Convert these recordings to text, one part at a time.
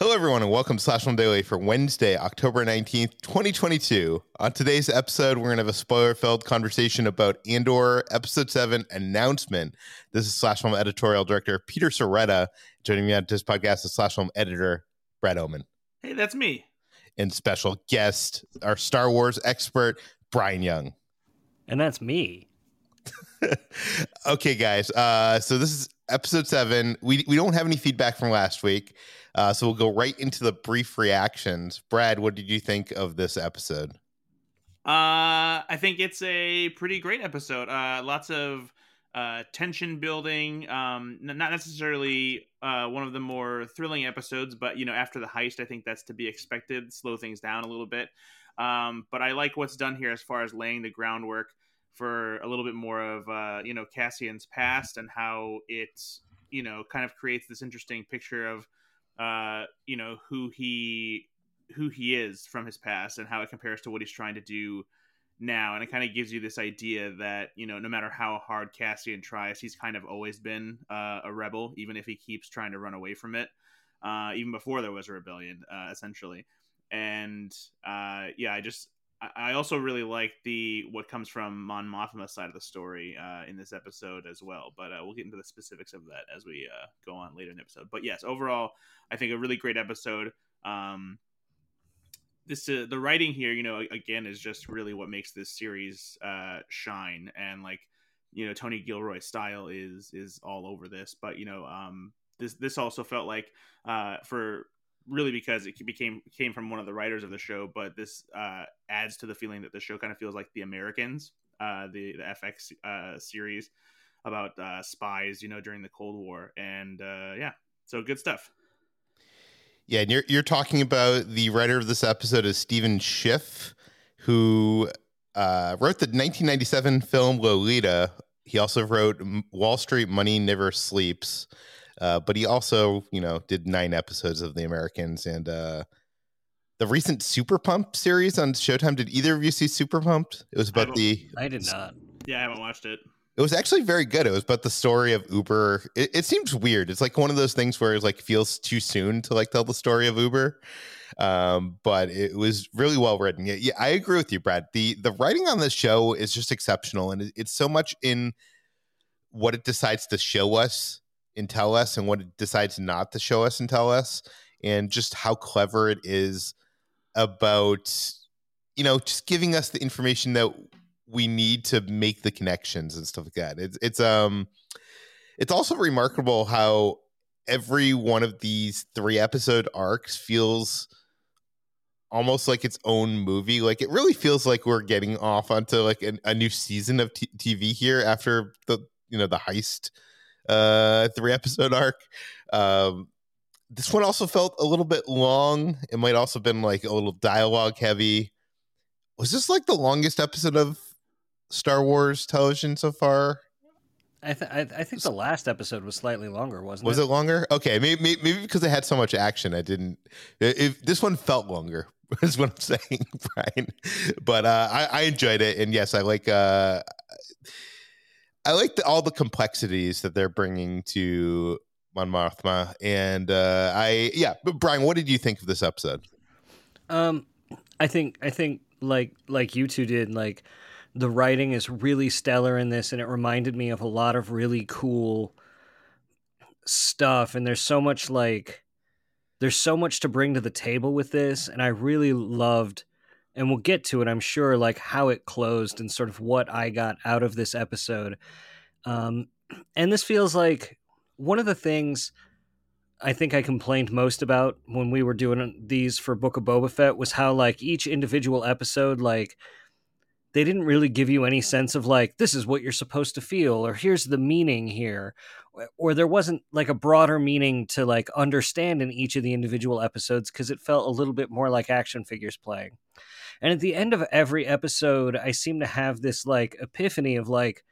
Hello, everyone, and welcome to Slash Film Daily for Wednesday, October 19th, 2022. On today's episode, we're going to have a spoiler filled conversation about Andor Episode 7 announcement. This is Slash Film editorial director Peter Sciretta. Joining me on this podcast is Slash Film editor Brett Oman. Hey, that's me. And special guest, our Star Wars expert, Bryan Young. And that's me. okay, guys. Uh, so this is episode seven. We, we don't have any feedback from last week. Uh, so we'll go right into the brief reactions. Brad, what did you think of this episode? Uh, I think it's a pretty great episode. Uh, lots of uh, tension building. Um, not necessarily uh, one of the more thrilling episodes, but you know, after the heist, I think that's to be expected. Slow things down a little bit. Um, but I like what's done here as far as laying the groundwork for a little bit more of uh, you know Cassian's past and how it you know kind of creates this interesting picture of uh, you know who he who he is from his past and how it compares to what he's trying to do now. And it kind of gives you this idea that you know no matter how hard cassian tries he's kind of always been uh, a rebel even if he keeps trying to run away from it uh, even before there was a rebellion uh, essentially. And uh, yeah i just I also really like the what comes from Mon Mothma's side of the story uh, in this episode as well. But uh, we'll get into the specifics of that as we uh, go on later in the episode. But yes, overall, I think a really great episode. Um, this uh, the writing here, you know, again, is just really what makes this series uh, shine. And like, you know, Tony Gilroy's style is is all over this. But you know, um, this this also felt like uh, for really because it became came from one of the writers of the show, but this uh, adds to the feeling that the show kind of feels like The Americans, uh, the the FX uh, series about uh, spies, you know, during the Cold War, and uh, yeah, so good stuff. Yeah, and you're you're talking about the writer of this episode is Stephen Schiff, who uh, wrote the 1997 film Lolita. He also wrote Wall Street Money Never Sleeps. Uh, but he also, you know, did nine episodes of The Americans and uh, the recent Super Pump series on Showtime. Did either of you see Super Pumped? It was about the. I did not. Yeah, I haven't watched it. It was actually very good. It was about the story of Uber. It, it seems weird. It's like one of those things where it like feels too soon to like tell the story of Uber. Um, but it was really well written. Yeah, yeah, I agree with you, Brad. The the writing on this show is just exceptional, and it, it's so much in what it decides to show us and tell us and what it decides not to show us and tell us and just how clever it is about you know just giving us the information that we need to make the connections and stuff like that. It's it's um it's also remarkable how every one of these three episode arcs feels almost like its own movie. Like it really feels like we're getting off onto like an, a new season of t- tv here after the you know the heist uh three episode arc. Um this one also felt a little bit long. It might also been like a little dialogue heavy. Was this like the longest episode of star wars television so far? I, th- I, I think the last episode was slightly longer, wasn't was it? Was it longer? Okay maybe, maybe, maybe because it had so much action i didn't if this one felt longer is what i'm saying brian. But uh i, I enjoyed it and yes i like uh I like the, all the complexities that they're bringing to Mon Mothma, and uh, I yeah. But Brian, what did you think of this episode? Um, I think I think like like you two did. Like the writing is really stellar in this, and it reminded me of a lot of really cool stuff. And there's so much like there's so much to bring to the table with this, and I really loved. And we'll get to it, I'm sure, like how it closed and sort of what I got out of this episode. Um, and this feels like one of the things I think I complained most about when we were doing these for Book of Boba Fett was how like each individual episode like they didn't really give you any sense of like this is what you're supposed to feel or here's the meaning here or there wasn't like a broader meaning to like understand in each of the individual episodes because it felt a little bit more like action figures playing. And at the end of every episode I seem to have this like epiphany of like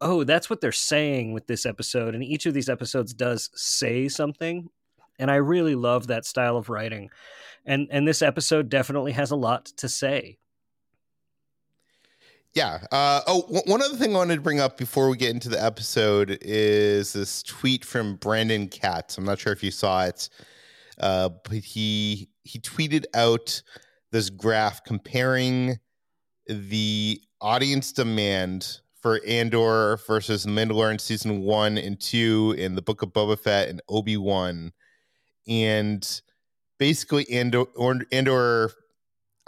oh, that's what they're saying with this episode. And each of these episodes does say something. And I really love that style of writing. And and this episode definitely has a lot to say. Yeah. Uh, oh, w- one other thing I wanted to bring up before we get into the episode is this tweet from Brandon Katz. I'm not sure if you saw it, uh, but he he tweeted out this graph comparing the audience demand for Andor versus Mandalorian season one and two in the Book of Boba Fett and Obi Wan, and basically Andor, Andor.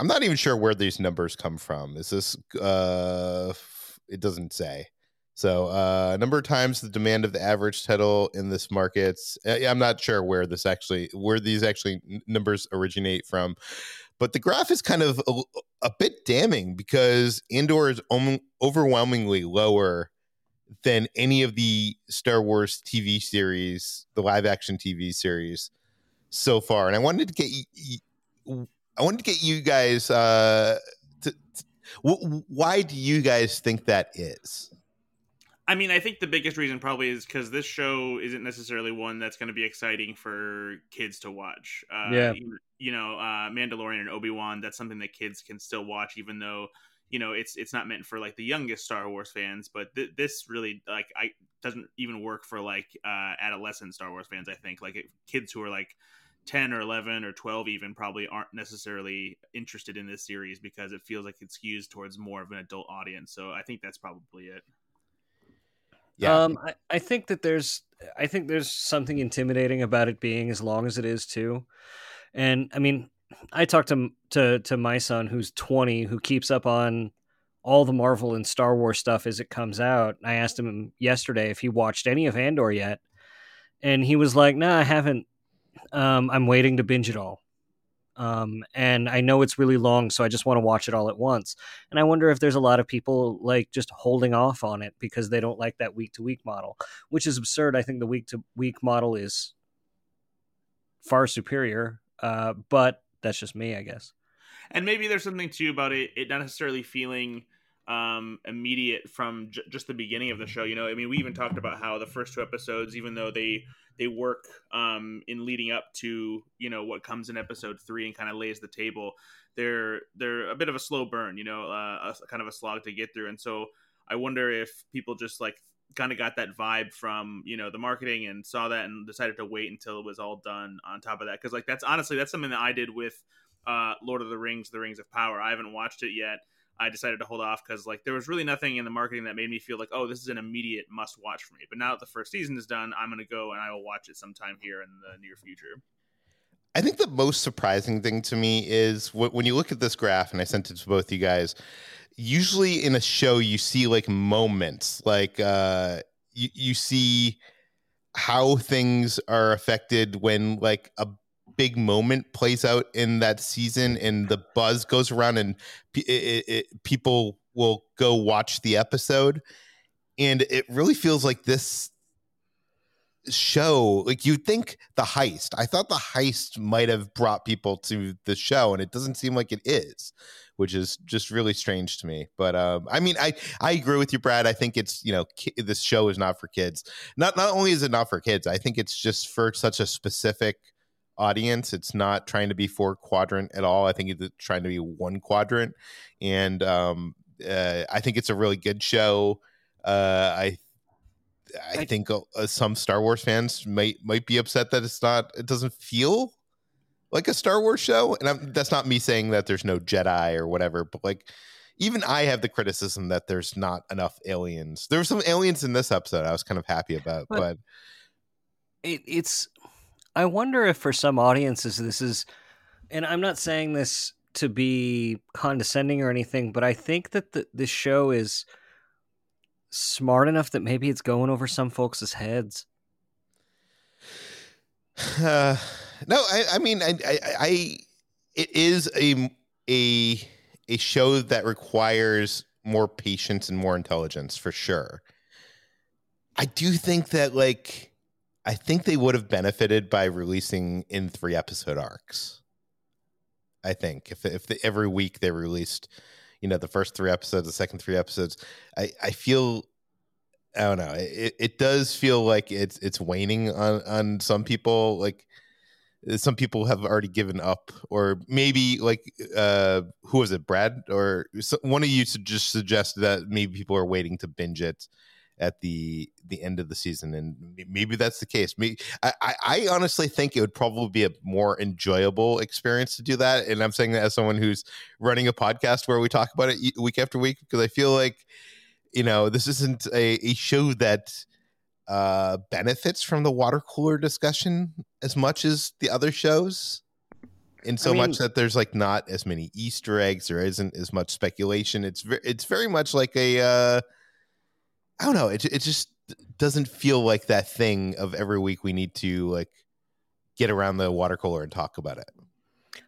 I'm not even sure where these numbers come from. Is this? Uh, it doesn't say. So, uh, number of times the demand of the average title in this market. Uh, I'm not sure where this actually, where these actually numbers originate from, but the graph is kind of a, a bit damning because Andor is om- overwhelmingly lower than any of the Star Wars TV series, the live action TV series so far. And I wanted to get you, I wanted to get you guys. Uh, to, to, why do you guys think that is? I mean, I think the biggest reason probably is because this show isn't necessarily one that's going to be exciting for kids to watch. Uh, Yeah. you, know, uh, Mandalorian and Obi Wan. That's something that kids can still watch, even though you know it's it's not meant for like the youngest Star Wars fans. But th- this really like I doesn't even work for like uh, adolescent Star Wars fans. I think like it, kids who are like 10 or 11 or 12 even probably aren't necessarily interested in this series because it feels like it skews towards more of an adult audience so i think that's probably it Yeah. Um, I, I think that there's I think there's something intimidating about it being as long as it is too. And I mean, I talked to to to my son who's 20 who keeps up on all the Marvel and Star Wars stuff as it comes out. I asked him yesterday if he watched any of Andor yet. And he was like, "Nah, I haven't. Um, I'm waiting to binge it all." Um, and I know it's really long, so I just want to watch it all at once. And I wonder if there's a lot of people like just holding off on it because they don't like that week to week model, which is absurd. I think the week to week model is far superior, uh, but that's just me, I guess. and maybe there's something too about it it not necessarily feeling um immediate from j- just the beginning of the show you know? I mean we even talked about how the first two episodes even though they they work um in leading up to you know what comes in episode three and kind of lays the table they're they're a bit of a slow burn you know uh, a kind of a slog to get through. And so i wonder if people just like kind of got that vibe from you know the marketing and saw that and decided to wait until it was all done on top of that. Because like that's honestly that's something that i did with uh lord of the rings the rings of power. I haven't watched it yet I decided to hold off because like there was really nothing in the marketing that made me feel like oh this is an immediate must watch for me. But now that the first season is done, I'm gonna go and I will watch it sometime here in the near future. I think the most surprising thing to me is when you look at this graph, and I sent it to both you guys. Usually in a show, you see like moments, like uh, you, you see how things are affected when like a big moment plays out in that season and the buzz goes around and it, it, people will go watch the episode. And it really feels like this show like you'd think the heist i thought the heist might have brought people to the show and it doesn't seem like it is which is just really strange to me. But um i mean i i agree with you brad. I think it's you know ki- this show is not for kids. Not not only is it not for kids i think it's just for such a specific audience. It's not trying to be four quadrant at all. I think it's trying to be one quadrant, and um, uh, I think it's a really good show. Uh, I I think uh, some Star Wars fans might might be upset that it's not. It doesn't feel like a Star Wars show, and I'm, that's not me saying that there's no Jedi or whatever, but like. Even I have the criticism that there's not enough aliens. There were some aliens in this episode I was kind of happy about, but, but it, it's I wonder if for some audiences this is, and I'm not saying this to be condescending or anything, but I think that the, this show is smart enough that maybe it's going over some folks' heads. Uh, no, I, I mean, I, I, I, it is a a a show that requires more patience and more intelligence for sure. I do think that like I think they would have benefited by releasing in three episode arcs. I think if if the, every week they released, you know, the first three episodes, the second three episodes, I I feel I don't know. It it does feel like it's it's waning on on some people. Like some people have already given up, or maybe like uh who was it, Brad, or one of you just suggested that maybe people are waiting to binge it at the the end of the season, and maybe that's the case. Me, I, I honestly think it would probably be a more enjoyable experience to do that, and I'm saying that as someone who's running a podcast where we talk about it week after week because I feel like you know this isn't a, a show that uh, benefits from the water cooler discussion as much as the other shows in so I mean, much that there's like not as many Easter eggs, there isn't as much speculation. It's very, it's very much like a uh, I don't know. It it just doesn't feel like that thing of every week we need to like get around the water cooler and talk about it.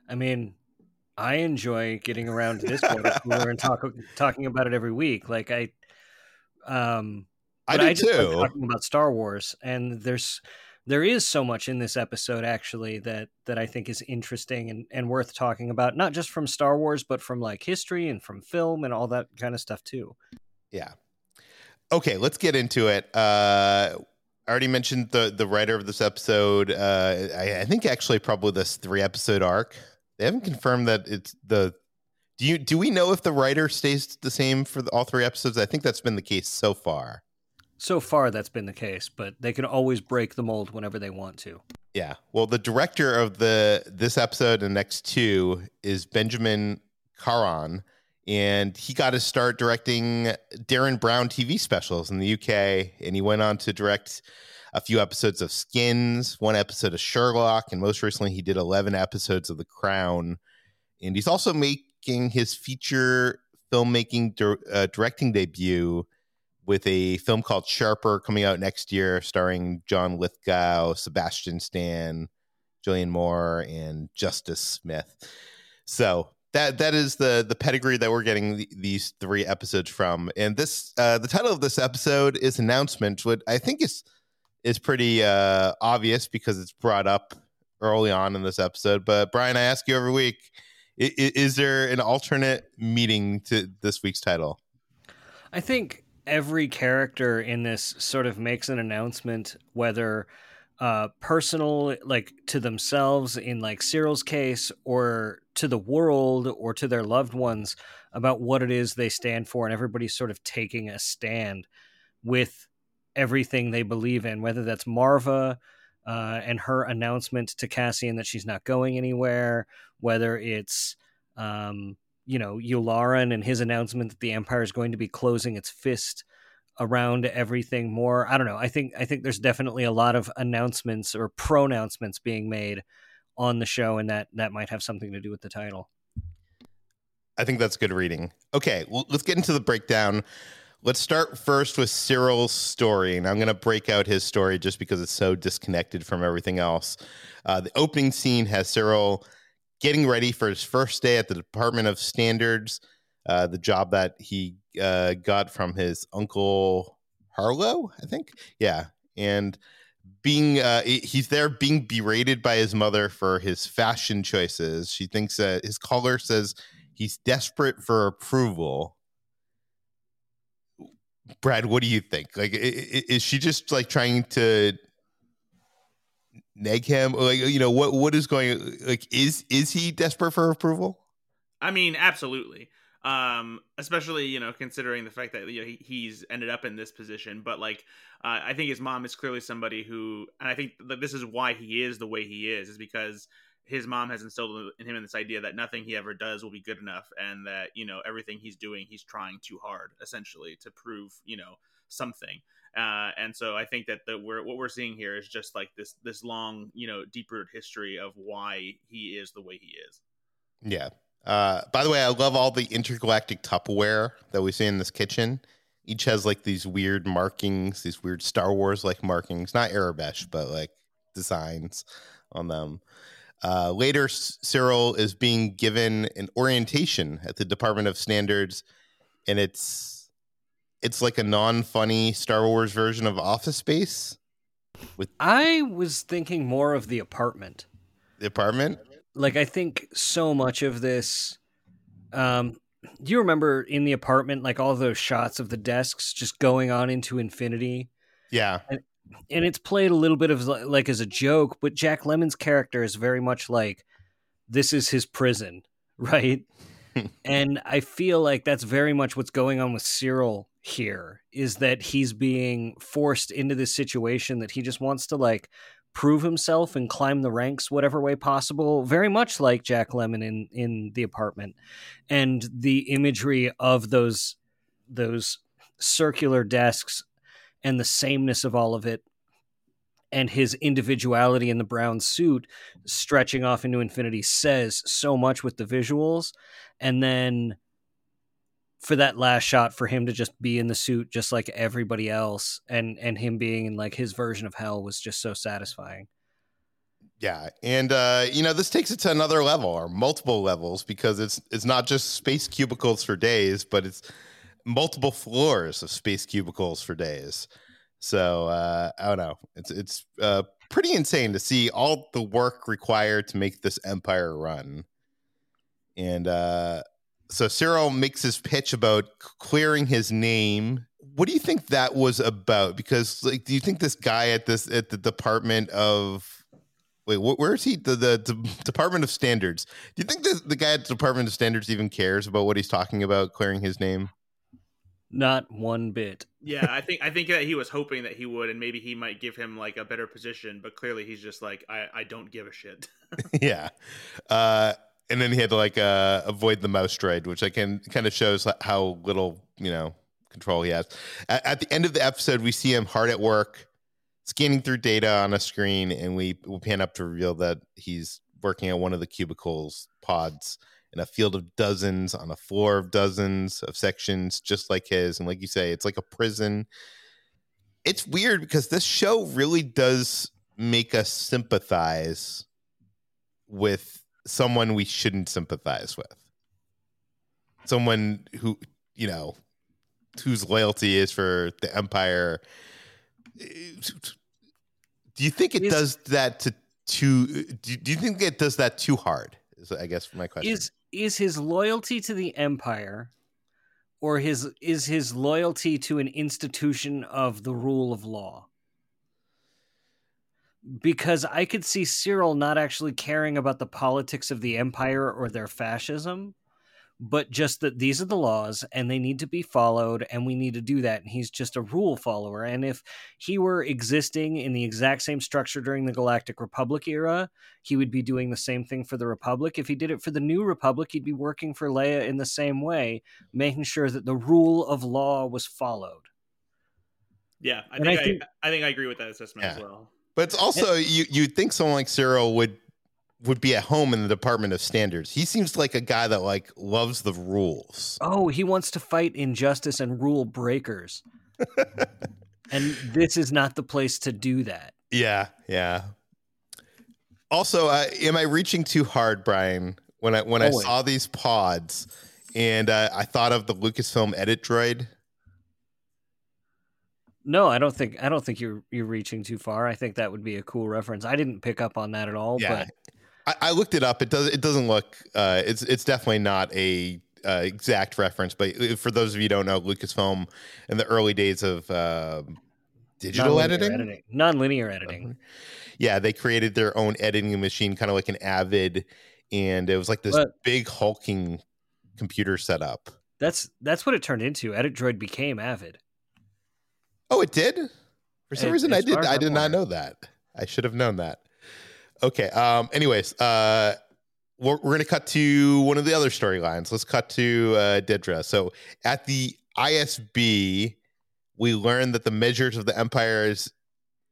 I mean, I enjoy getting around to this water cooler and talk, talking about it every week. Like I, um, I do I too. Like talking about Star Wars, and there's there is so much in this episode actually that that I think is interesting and and worth talking about. Not just from Star Wars, but from like history and from film and all that kind of stuff too. Yeah, okay, let's get into it. Uh, I already mentioned the the writer of this episode. Uh, I, I, think actually probably this three episode arc. They haven't confirmed that it's the. Do you do we know if the writer stays the same for the, all three episodes? I think that's been the case so far. So far, that's been the case, but they can always break the mold whenever they want to. Yeah. Well, the director of the this episode and next two is Benjamin Caron and he got his start directing Derren Brown TV specials in the UK. And he went on to direct a few episodes of Skins, one episode of Sherlock, and most recently he did 11 episodes of The Crown. And he's also making his feature filmmaking uh, directing debut with a film called Sharper coming out next year, starring John Lithgow, Sebastian Stan, Julianne Moore, and Justice Smith. So that that is the the pedigree that we're getting the, these three episodes from. And this uh the title of this episode is announcement which i think is is pretty uh obvious because it's brought up early on in this episode. But brian i ask you every week is, is there an alternate meaning to this week's title? I think every character in this sort of makes an announcement whether uh, personal, like to themselves in like Syril's case, or to the world or to their loved ones about what it is they stand for, and everybody's sort of taking a stand with everything they believe in, whether that's Maarva. uh, and her announcement to Cassian that she's not going anywhere, whether it's um, you know Yularen and his announcement that the Empire is going to be closing its fist around everything more. I don't know. I think I think there's definitely a lot of announcements or pronouncements being made on the show, and that that might have something to do with the title. I think that's good reading. Okay, well, let's get into the breakdown. Let's start first with Syril's story, and I'm going to break out his story just because it's so disconnected from everything else. Uh, the opening scene has Cyril getting ready for his first day at the Department of Standards, uh, the job that he uh, got from his uncle Harlo, I think. Yeah, and being uh, he's there being berated by his mother for his fashion choices. She thinks that his collar says he's desperate for approval Brad, what do you think? Like, is she just like trying to neg him? Like, you know, what what is going? Like, is is he desperate for approval? I mean, absolutely. Um, especially you know considering the fact that you know he, he's ended up in this position, but like uh, I think his mom is clearly somebody who, and I think that this is why he is the way he is, is because his mom has instilled in him this idea that nothing he ever does will be good enough and that you know everything he's doing he's trying too hard essentially to prove you know something uh, and so I think that the we're, what we're seeing here is just like this this long you know deep rooted history of why he is the way he is. Yeah. Uh, by the way, I love all the intergalactic Tupperware that we see in this kitchen. Each has like these weird markings, these weird Star Wars like markings, not Aurebesh, but like designs on them. Uh, later, Syril is being given an orientation at the Department of Standards, and it's it's like a non-funny Star Wars version of Office Space. With I was thinking more of the apartment. The apartment. Like I think so much of this. Um, do you remember in the apartment, like all those shots of the desks just going on into infinity? Yeah. And and it's played a little bit of like as a joke, but Jack Lemmon's character is very much like this is his prison, right? and I feel like that's very much what's going on with Syril here is that he's being forced into this situation that he just wants to like prove himself and climb the ranks whatever way possible very much like Jack Lemmon in in the apartment. And the imagery of those those circular desks and the sameness of all of it and his individuality in the brown suit stretching off into infinity says so much with the visuals. And then for that last shot for him to just be in the suit just like everybody else and and him being in like his version of hell was just so satisfying yeah and uh you know this takes it to another level or multiple levels because it's it's not just space cubicles for days but it's multiple floors of space cubicles for days. So uh, I don't know. It's it's uh, pretty insane to see all the work required to make this empire run. And uh, so Syril makes his pitch about clearing his name. What do you think that was about? Because like, do you think this guy at this at the Department of Wait, where is he? The, the, the Department of Standards. Do you think the, the guy at the Department of Standards even cares about what he's talking about, clearing his name? Not one bit. yeah, I think I think that he was hoping that he would, and maybe he might give him like a better position. But clearly, he's just like, I, I don't give a shit. yeah, uh, and then he had to like uh, avoid the mouse droid, which I can kind of shows how little you know control he has. At, at, the end of the episode, we see him hard at work, scanning through data on a screen, and we we pan up to reveal that he's working at one of the cubicles pods in a field of dozens on a floor of dozens of sections just like his and like you say it's like a prison it's weird because this show really does make us sympathize with someone we shouldn't sympathize with. Someone who you know whose loyalty is for the empire. Do you think it is, does that to too do, do you think it does that too hard is i guess my question. Is is his loyalty to the empire or his is his loyalty to an institution of the rule of law because i could see syril not actually caring about the politics of the empire or their fascism but just that these are the laws and they need to be followed and we need to do that. And he's just a rule follower. And if he were existing in the exact same structure during the galactic republic era he would be doing the same thing for the republic. If he did it for the new republic he'd be working for leia in the same way making sure that the rule of law was followed. Yeah i And think I I, think- I think i agree with that assessment as well But it's also you you'd think someone like Syril would would be at home in the Department of Standards. He seems like a guy that like loves the rules. oh he wants to fight injustice and rule breakers and this is not the place to do that Yeah, yeah. Also, uh, am I reaching too hard, Brian? When I when I saw these pods, and uh, I thought of the Lucasfilm edit droid. No, I don't think I don't think you're you're reaching too far. I think that would be a cool reference. I didn't pick up on that at all, Yeah, but I, I looked it up. It does. It doesn't look. Uh, it's it's definitely not a uh, exact reference. But for those of you who don't know, Lucasfilm in the early days of uh, digital nonlinear editing, nonlinear editing. yeah, they created their own editing machine, kind of like an Avid, and it was like this But- big hulking computer setup. That's that's what it turned into. Edit Droid became Avid. Oh, it did. For some As- reason, I did. I did not know that. I should have known that. Okay. Um. Anyways, uh, we're, we're gonna cut to one of the other storylines. Let's cut to uh, Dedra. So at the ISB, we learn that the measures of the Empire is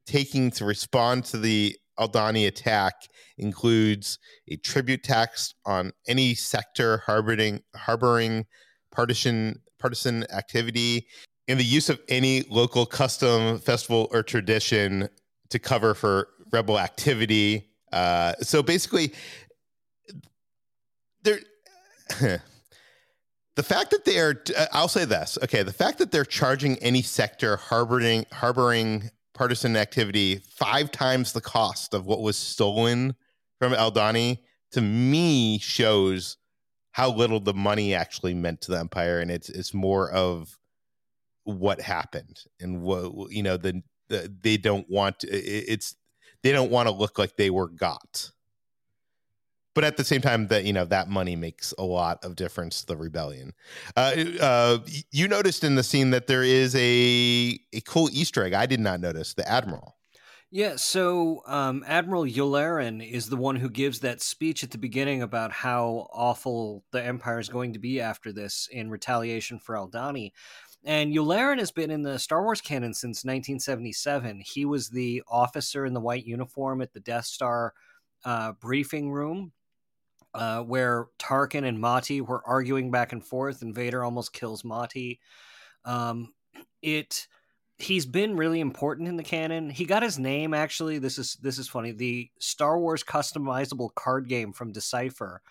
taking to respond to the Aldani attack includes a tribute tax on any sector harboring harboring partisan partisan activity and the use of any local custom festival or tradition to cover for rebel activity. Uh, so basically, there. The fact that they are, uh, I'll say this, okay, the fact that they're charging any sector harboring harboring partisan activity five times the cost of what was stolen from Aldani to me shows how little the money actually meant to the empire, and it's it's more of what happened and what you know the, the they don't want it's they don't want to look like they were got. But at the same time that you know that money makes a lot of difference to the rebellion. Uh, uh, you noticed in the scene that there is a a cool easter egg i did not notice the admiral. Yeah, so um, Admiral Yularen is the one who gives that speech at the beginning about how awful the Empire is going to be after this in retaliation for Aldani. And Yularen has been in the Star Wars canon since 1977. He was the officer in the white uniform at the Death Star uh, briefing room uh, where Tarkin and Motti were arguing back and forth, and Vader almost kills Motti. Um, it he's been really important in the canon. He got his name actually. This is this is funny. The Star Wars customizable card game from Decipher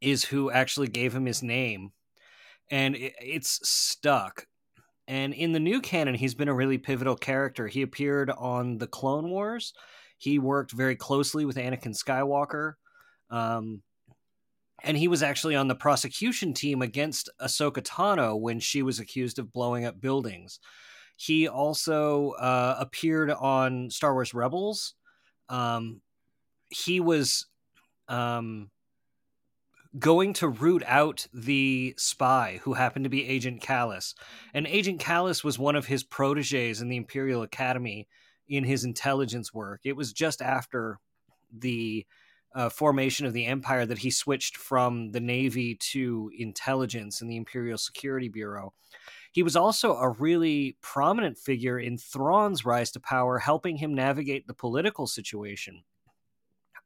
is who actually gave him his name, and it, it's stuck. And in the new canon, he's been a really pivotal character. He appeared on the Clone Wars. He worked very closely with Anakin Skywalker. Um, and he was actually on the prosecution team against Ahsoka Tano when she was accused of blowing up buildings. He also uh, appeared on Star Wars Rebels. Um, he was um, going to root out the spy who happened to be Agent Kallus. And Agent Kallus was one of his proteges in the Imperial Academy in his intelligence work. It was just after the uh, formation of the Empire that he switched from the Navy to intelligence in the Imperial Security Bureau. He was also a really prominent figure in Thrawn's rise to power, helping him navigate the political situation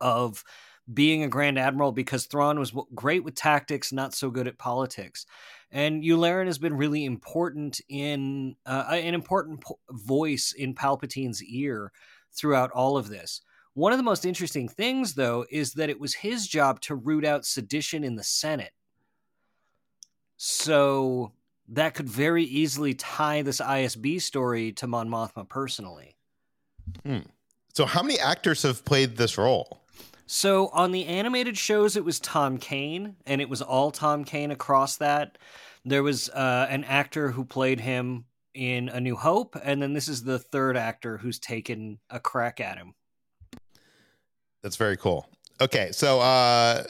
of being a Grand Admiral because Thrawn was great with tactics, not so good at politics. And Yularen has been really important in uh, an important po- voice in Palpatine's ear throughout all of this. One of the most interesting things, though, is that it was his job to root out sedition in the Senate. So that could very easily tie this ISB story to Mon Mothma personally. so how many actors have played this role So on the animated shows, it was Tom Kane, and it was all Tom Kane across that. There was uh, an actor who played him in A New Hope, and then this is the third actor who's taken a crack at him. That's very cool. Okay, so uh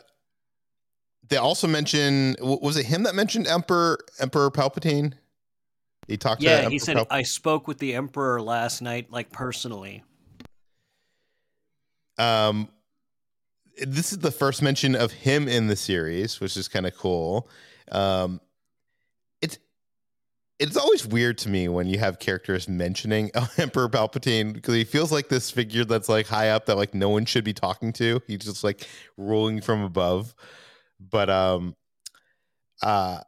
they also mention was it him that mentioned Emperor Emperor Palpatine? He talked. About Yeah, he said I spoke with the Emperor last night, like personally. Um, this is the first mention of him in the series, which is kind of cool. Um, it's it's always weird to me when you have characters mentioning Emperor Palpatine because he feels like this figure that's like high up that like no one should be talking to. He's just like ruling from above. But um, uh,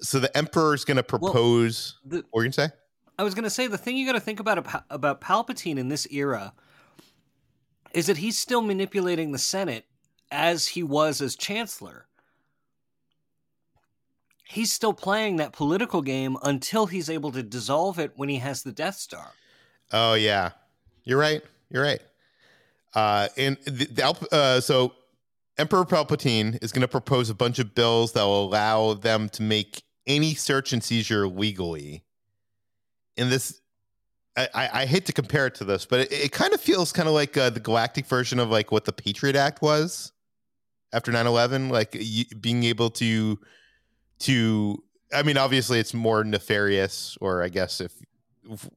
so the emperor is going to propose. Well, the, what are you going to say? I was going to say the thing you got to think about about Palpatine in this era is that he's still manipulating the Senate as he was as chancellor. He's still playing that political game until he's able to dissolve it when he has the Death Star. Oh yeah, you're right. You're right. Uh, and the, the uh, so Emperor Palpatine is going to propose a bunch of bills that will allow them to make any search and seizure legally. And this, I, I, hate to compare it to this, but it, it kind of feels kind of like uh, the galactic version of like what the Patriot Act was after 9-11 like being able to to i mean obviously it's more nefarious or i guess if, if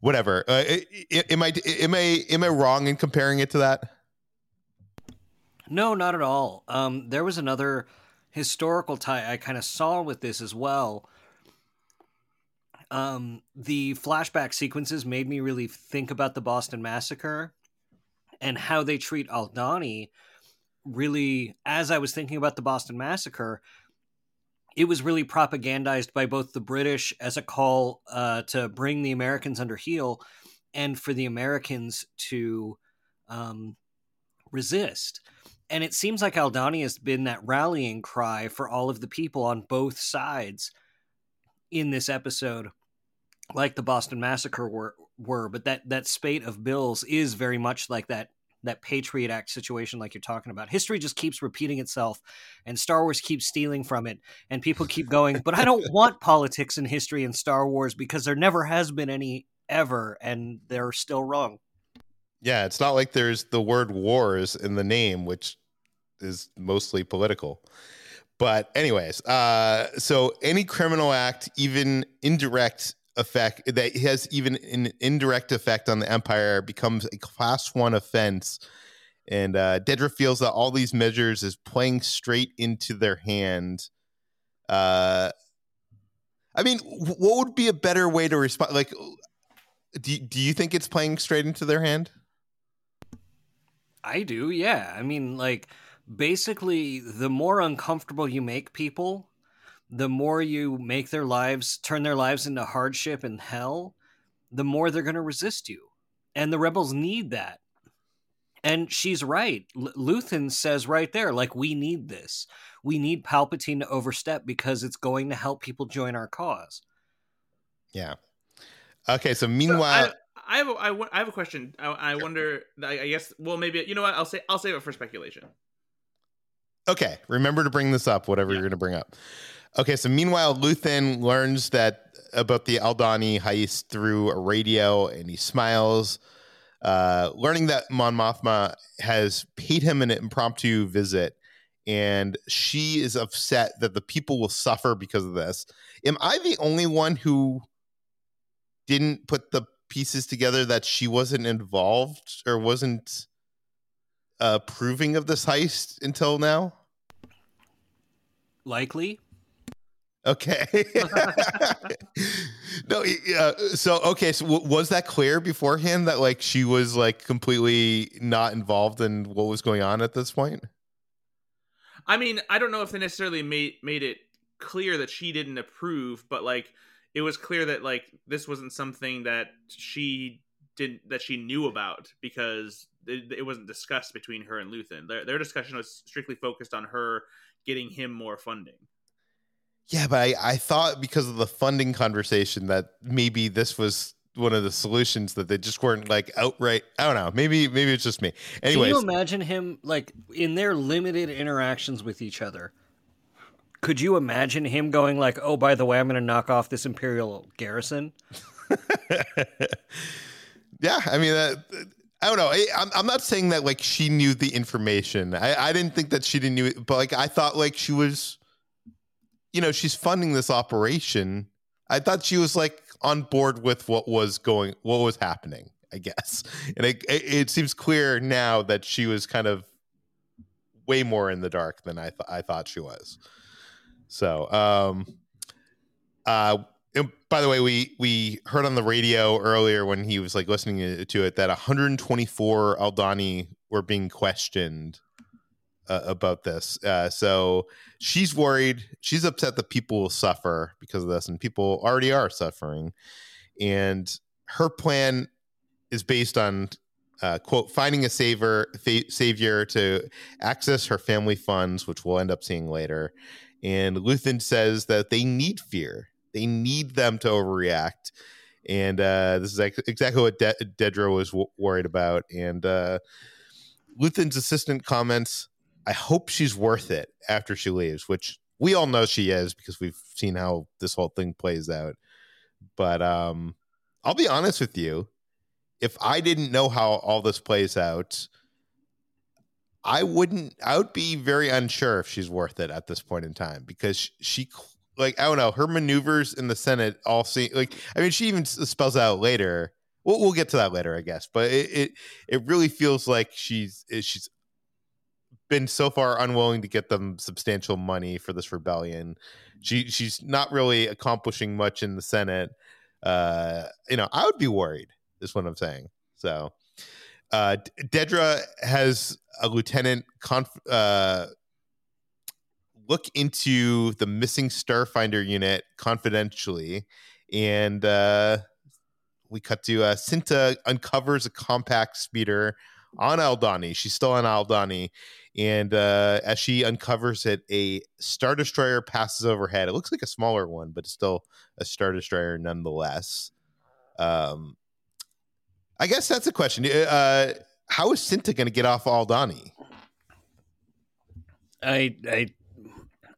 whatever uh, am i am i am i wrong in comparing it to that no not at all um there was another historical tie I kind of saw with this as well. Um, the flashback sequences made me really think about the Boston Massacre and how they treat Aldani. Really, as I was thinking about the Boston Massacre, it was really propagandized by both the British as a call uh, to bring the Americans under heel and for the Americans to um, resist. And it seems like Aldani has been that rallying cry for all of the people on both sides in this episode, like the Boston Massacre were. were. But that that spate of bills is very much like that that Patriot Act situation, like you're talking about. History just keeps repeating itself, and Star Wars keeps stealing from it, and people keep going. but I don't want politics and history in Star Wars because there never has been any ever, and they're still wrong. Yeah, it's not like there's the word wars in the name, which is mostly political. But anyways, uh, so any criminal act, even indirect effect that has even an indirect effect on the empire becomes a class one offense. And uh, Dedra feels that all these measures is playing straight into their hand. Uh, I mean, what would be a better way to respond? Like, do do you think it's playing straight into their hand? I do, yeah. I mean, like, basically, the more uncomfortable you make people, the more you make their lives, turn their lives into hardship and hell, the more they're going to resist you. And the rebels need that. And she's right. L- Luthen says right there, like, we need this. We need Palpatine to overstep because it's going to help people join our cause. Yeah. Okay, so meanwhile. So I have a, I, I have a question. I, I wonder. I guess. Well, maybe you know what? I'll say I'll save it for speculation. Okay, remember to bring this up. Whatever yeah. you're going to bring up. Okay, so meanwhile, Luthen learns that about the Aldani heist through a radio, and he smiles, uh, learning that Mon Mothma has paid him an impromptu visit, and she is upset that the people will suffer because of this. Am I the only one who didn't put the pieces together that she wasn't involved or wasn't approving of this heist until now? Likely. Okay. no, yeah. Uh, so okay. So w- was that clear beforehand that like she was like completely not involved in what was going on at this point? I mean, I don't know if they necessarily made made it clear that she didn't approve, but like it was clear that like this wasn't something that she didn't that she knew about because it, it wasn't discussed between her and Luthen. Their, their discussion was strictly focused on her getting him more funding. Yeah, but I, I thought because of the funding conversation that maybe this was one of the solutions that they just weren't like outright. I don't know. Maybe maybe it's just me. Anyways, can you imagine him like in their limited interactions with each other? could you imagine him going like, "Oh, by the way, I'm going to knock off this imperial garrison"? yeah, I mean, uh, I don't know. I, I'm, I'm not saying that like she knew the information. I, I didn't think that she didn't knew it, but like I thought like she was, you know, she's funding this operation. I thought she was like on board with what was going, what was happening. I guess, and it, it, it seems clear now that she was kind of way more in the dark than I thought I thought she was. So, um, uh, by the way, we we heard on the radio earlier when he was like listening to it that 124 Aldani were being questioned uh, about this. Uh, so she's worried. She's upset that people will suffer because of this, and people already are suffering. And her plan is based on uh, quote finding a savior fa- savior to access her family funds, which we'll end up seeing later. And Luthen says that they need fear they need them to overreact. And uh, this is exactly what De- was w- worried about. And uh, Luthen's assistant comments, I hope she's worth it after she leaves, which we all know she is because we've seen how this whole thing plays out. But um, I'll be honest with you. If I didn't know how all this plays out, I wouldn't, I would be very unsure if she's worth it at this point in time because she like I don't know her maneuvers in the Senate all seem like I mean she even spells out later. We'll, we'll get to that later, I guess. But it, it it really feels like she's she's been so far unwilling to get them substantial money for this rebellion. She she's not really accomplishing much in the Senate. Uh, you know, I would be worried. Is what I'm saying. So, uh, Dedra has a lieutenant conf- uh, look into the missing Starfinder unit confidentially, and uh, we cut to uh, Cinta uncovers a compact speeder on Aldhani. She's still on Aldhani, and uh, as she uncovers it, a star destroyer passes overhead. It looks like a smaller one, but it's still a star destroyer nonetheless. Um, I guess that's a question. Uh, how is Cinta going to get off Aldhani? I I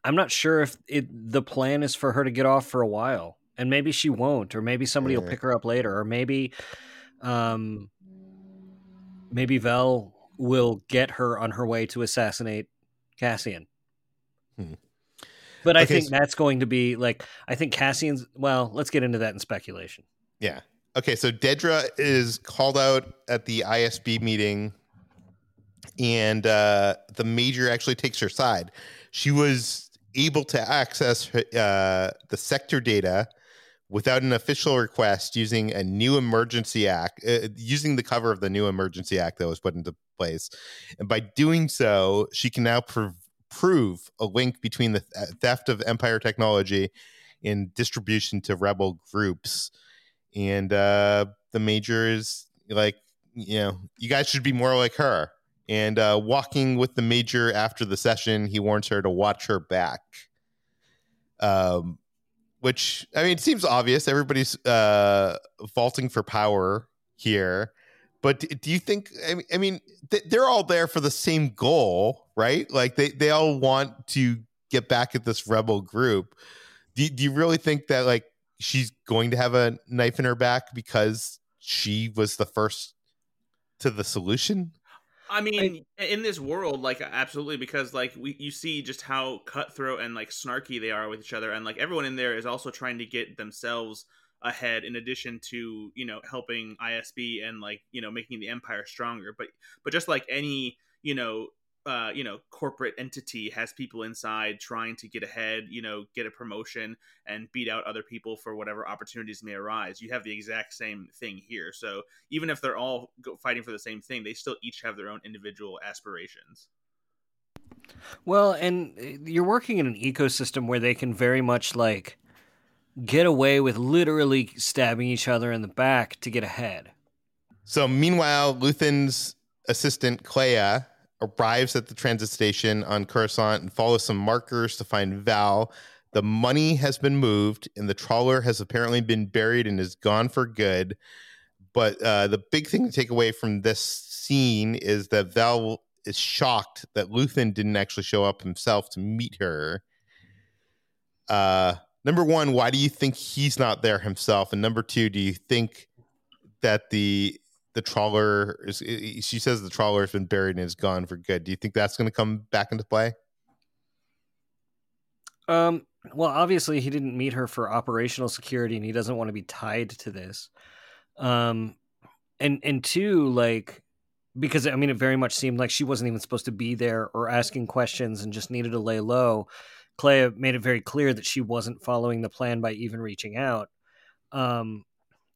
I'm not sure if it the plan is for her to get off for a while, and maybe she won't, or maybe somebody will pick her up later, or maybe, um, maybe Vel will get her on her way to assassinate Cassian. Hmm. But I think so, that's going to be like I think Cassian's. Well, let's get into that in speculation. Yeah. Okay. So Dedra is called out at the ISB meeting, and uh, the major actually takes her side. She was able to access uh, the sector data without an official request using a new emergency act uh, using the cover of the new emergency act that was put into place. And by doing so she can now pr- prove a link between the th- theft of empire technology and distribution to rebel groups. And uh, the major is like you know you guys should be more like her and uh, walking with the major after the session, he warns her to watch her back. Um, which I mean, it seems obvious. Everybody's uh, vaulting for power here, but do you think? I mean, they're all there for the same goal, right? Like they they all want to get back at this rebel group. Do, do you really think that like she's going to have a knife in her back because she was the first to the solution? I mean, I, in this world, like absolutely, because like we you see just how cutthroat and like snarky they are with each other, and like everyone in there is also trying to get themselves ahead in addition to you know helping ISB and like you know making the empire stronger. But but just like any you know uh, you know corporate entity has people inside trying to get ahead you know get a promotion and beat out other people for whatever opportunities may arise. You have the exact same thing here. So even if they're all fighting for the same thing they still each have their own individual aspirations. Well and uh, you're working in an ecosystem where they can very much like get away with literally stabbing each other in the back to get ahead. So meanwhile luthen's assistant Kleya arrives at the transit station on Coruscant and follows some markers to find Vel. The money has been moved, and the trawler has apparently been buried and is gone for good. But uh, the big thing to take away from this scene is that Vel is shocked that Luthen didn't actually show up himself to meet her. Uh, number one, why do you think he's not there himself? And number two, do you think that the the trawler is. She says the trawler has been buried and is gone for good. Do you think that's going to come back into play? Um. Well, obviously, he didn't meet her for operational security, and he doesn't want to be tied to this. Um, and and two, like because I mean, it very much seemed like she wasn't even supposed to be there or asking questions and just needed to lay low. Kleya made it very clear that she wasn't following the plan by even reaching out. Um,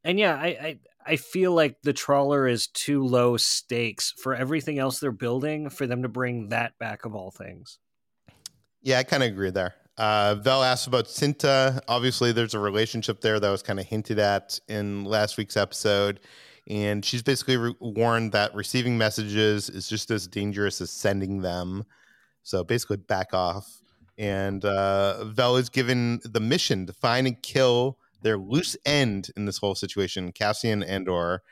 and yeah, I, I I feel like the trawler is too low stakes for everything else they're building for them to bring that back of all things. Yeah, I kind of agree there. Uh, Vel asked about Cinta. Obviously, there's a relationship there that was kind of hinted at in last week's episode. And she's basically re- warned that receiving messages is just as dangerous as sending them. So basically, back off. And uh, Vel is given the mission to find and kill their loose end in this whole situation, Cassian Andor.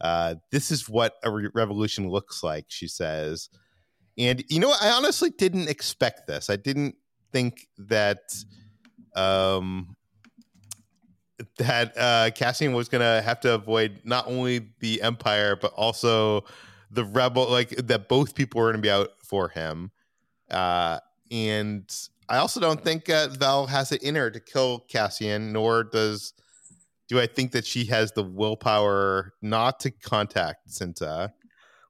Uh, this is what a re- revolution looks like, she says. And you know, I honestly didn't expect this. I didn't think that um, that uh, Cassian was gonna have to avoid not only the Empire but also the rebel, like that both people were gonna be out for him. Uh, and I also don't think uh, Vel has it in her to kill Cassian, nor does do I think that she has the willpower not to contact Cinta.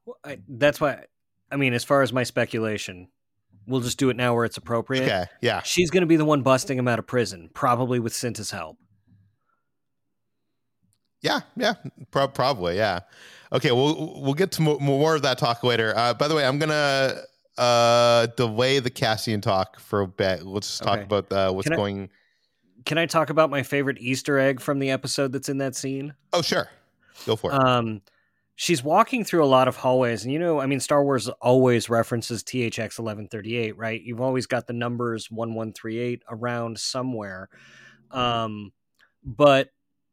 Well, I, that's why. I mean, as far as my speculation, we'll just do it now where it's appropriate. Okay, yeah. She's going to be the one busting him out of prison, probably with Cinta's help. Yeah, yeah, pro- probably, yeah. Okay, we'll we'll get to mo- more of that talk later. Uh, by the way, I'm gonna uh, delay the Cassian talk for a bit. Let's just talk Okay. about uh, what's Can I- going. Can I talk about my favorite Easter egg from the episode that's in that scene? Oh, sure, go for it. Um, she's walking through a lot of hallways, and you know, I mean, Star Wars always references THX eleven thirty eight, right? You've always got the numbers one one three eight around somewhere. Um, but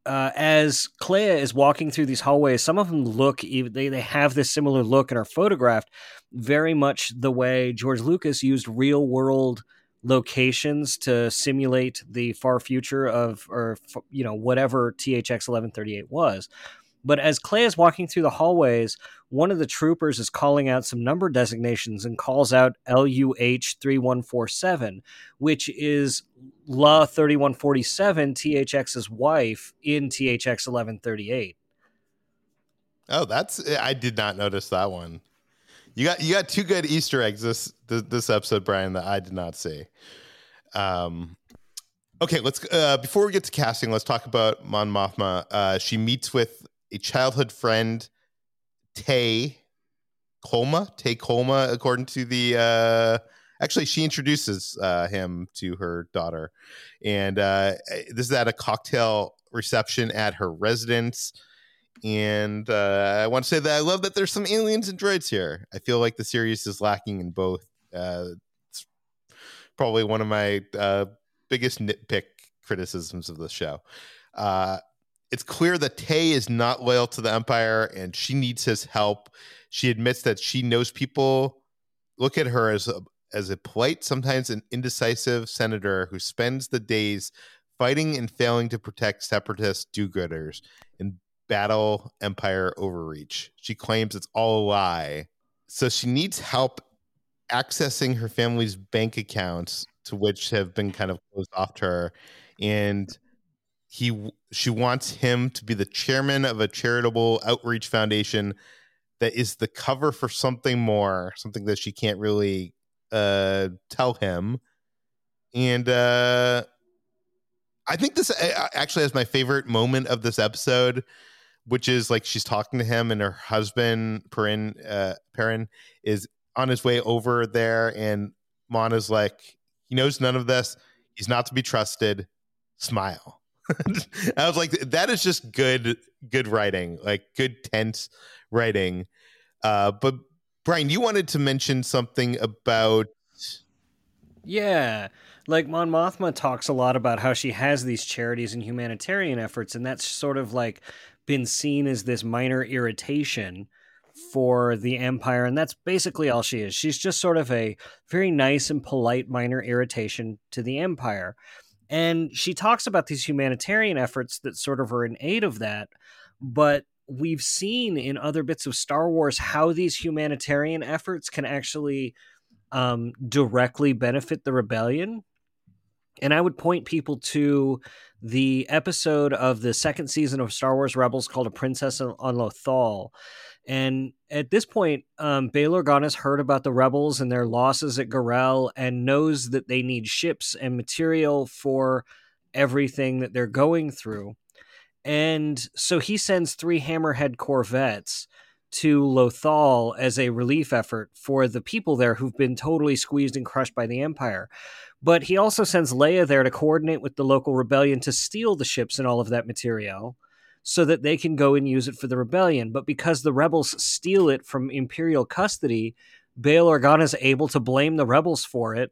uh, as Kleya is walking through these hallways, some of them look even they they have this similar look and are photographed very much the way George Lucas used real world locations to simulate the far future of or you know whatever THX 1138 was. But as Clay is walking through the hallways, one of the troopers is calling out some number designations and calls out LUH 3147, which is La 3147, THX's wife in THX 1138. oh, that's I did not notice that one. You got you got two good Easter eggs this this, episode, Bryan, that I did not see. Um, okay, let's uh, before we get to Cassian, let's talk about Mon Mothma. Uh, she meets with a childhood friend, Tay Kolma. Tay Kolma, according to the uh, actually, she introduces uh, him to her daughter, and uh, this is at a cocktail reception at her residence. And uh, I want to say that I love that there's some aliens and droids here. I feel like the series is lacking in both. Uh, it's probably one of my uh, biggest nitpick criticisms of the show. Uh, it's clear that Tay is not loyal to the Empire and she needs his help. She admits that she knows people look at her as a, as a polite, sometimes an indecisive senator who spends the days fighting and failing to protect separatist do-gooders and battle Empire overreach. She claims it's all a lie. So she needs help accessing her family's bank accounts to which have been kind of closed off to her and he she wants him to be the chairman of a charitable outreach foundation that is the cover for something more something that she can't really uh tell him. And uh i think this actually has my favorite moment of this episode which is like she's talking to him and her husband Perrin uh Perrin is on his way over there and Mona's like he knows none of this. He's not to be trusted. Smile I was like that is just good good writing like good tense writing uh but Bryan you wanted to mention something about Yeah. Like Mon Mothma talks a lot about how she has these charities and humanitarian efforts, and that's sort of like been seen as this minor irritation for the Empire. And that's basically all she is. She's just sort of a very nice and polite minor irritation to the Empire. And she talks about these humanitarian efforts that sort of are in aid of that. But we've seen in other bits of Star Wars how these humanitarian efforts can actually um, directly benefit the rebellion. And I would point people to the episode of the second season of Star Wars Rebels called A Princess on Lothal. And at this point, um, Bail Organa heard about the rebels and their losses at Garel and knows that they need ships and material for everything that they're going through. And so he sends three Hammerhead corvettes to Lothal as a relief effort for the people there who've been totally squeezed and crushed by the Empire. But he also sends Leia there to coordinate with the local rebellion to steal the ships and all of that material so that they can go and use it for the rebellion. But because the rebels steal it from Imperial custody, Bail Organa is able to blame the rebels for it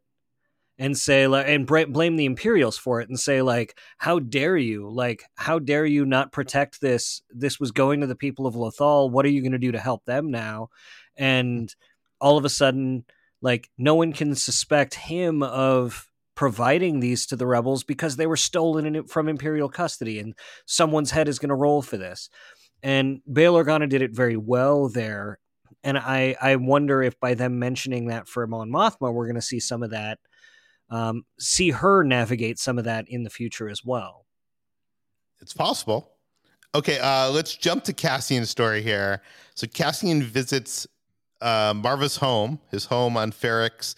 and say like and blame the imperials for it and say like how dare you? Like how dare you not protect this this was going to the people of lothal. What are you going to do to help them now? And all of a sudden like no one can suspect him of providing these to the rebels because they were stolen from imperial custody and someone's head is going to roll for this. And Bail Organa did it very well there. And I I wonder if by them mentioning that for Mon Mothma we're going to see some of that um, see her navigate some of that in the future as well. It's possible. Okay, uh, let's jump to Cassian's story here. So Cassian visits uh, Maarva's home, his home on Ferrix,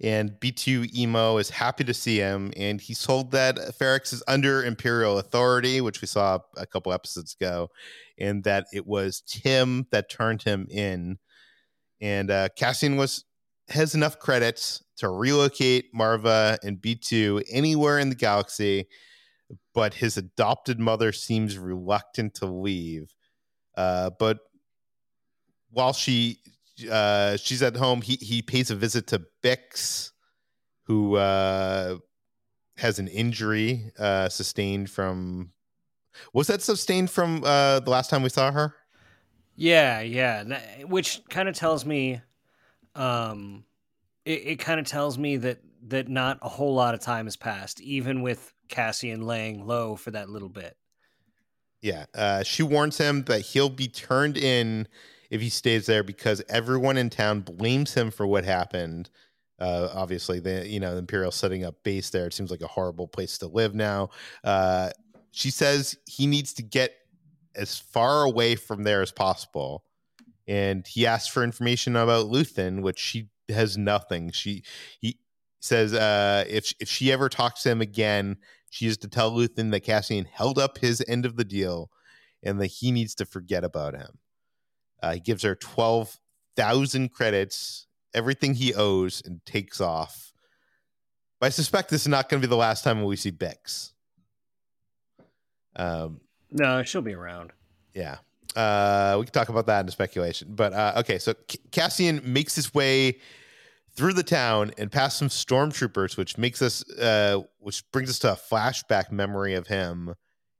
and B2 Emo is happy to see him. And he's told that Ferrix is under Imperial authority, which we saw a couple episodes ago, and that it was Tim that turned him in. And uh, Cassian was has enough credits to relocate Maarva and B2 anywhere in the galaxy, but his adopted mother seems reluctant to leave. Uh, but while she uh, she's at home, he he pays a visit to Bix, who uh, has an injury uh, sustained from. Was that sustained from uh, the last time we saw her? Yeah, yeah. Which kind of tells me um, it, it kind of tells me that that not a whole lot of time has passed, even with Cassian laying low for that little bit. Yeah, uh, she warns him that he'll be turned in if he stays there because everyone in town blames him for what happened. Uh, obviously, the you know the Imperial setting up base there. It seems like a horrible place to live now. Uh, she says he needs to get as far away from there as possible and he asks for information about Luthen, which she has nothing. She he says uh, if if she ever talks to him again, she is to tell Luthen that Cassian held up his end of the deal, and that he needs to forget about him. Uh, he gives her twelve thousand credits, everything he owes, and takes off. But I suspect this is not going to be the last time we see Bix. Um, no, she'll be around. Yeah. Uh, we can talk about that in speculation. But uh, okay, so Cassian makes his way through the town and past some stormtroopers, which makes us, uh, which brings us to a flashback memory of him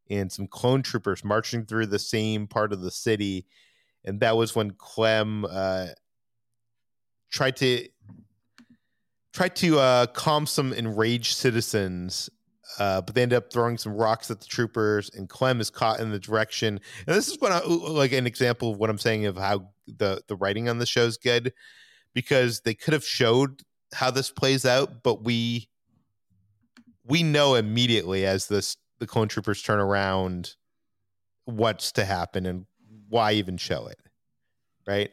and some clone troopers marching through the same part of the city, and that was when Clem uh, tried to tried to uh, calm some enraged citizens uh, but they end up throwing some rocks at the troopers, and Clem is caught in the direction. And this is what I like an example of what I'm saying of how the the writing on the show is good, because they could have showed how this plays out, but we we know immediately as this the clone troopers turn around what's to happen and why even show it, right?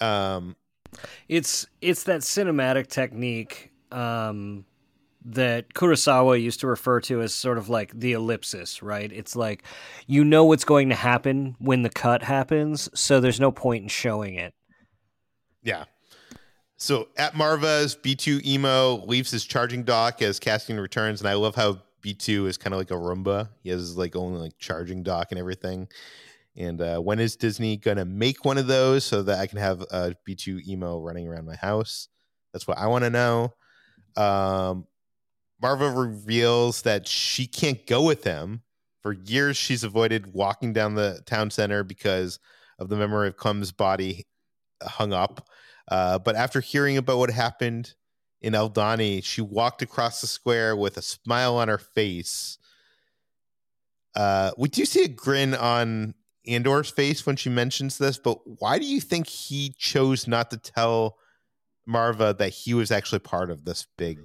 Um, it's it's that cinematic technique. Um, that Kurosawa used to refer to as sort of like the ellipsis, right? It's like you know what's going to happen when the cut happens, so there's no point in showing it. Yeah. So at Maarva's, B2 Emo leaves his charging dock as Cassian returns, and I love how B2 is kind of like a Roomba. He has his like own like charging dock and everything. And uh, when is Disney gonna make one of those so that I can have a B2 Emo running around my house? That's what I want to know. Um, Maarva reveals that she can't go with him. For years, she's avoided walking down the town center because of the memory of Clem's body hung up. Uh, but after hearing about what happened in Aldhani, she walked across the square with a smile on her face. Uh, we do see a grin on Andor's face when she mentions this, but why do you think he chose not to tell Maarva that he was actually part of this big?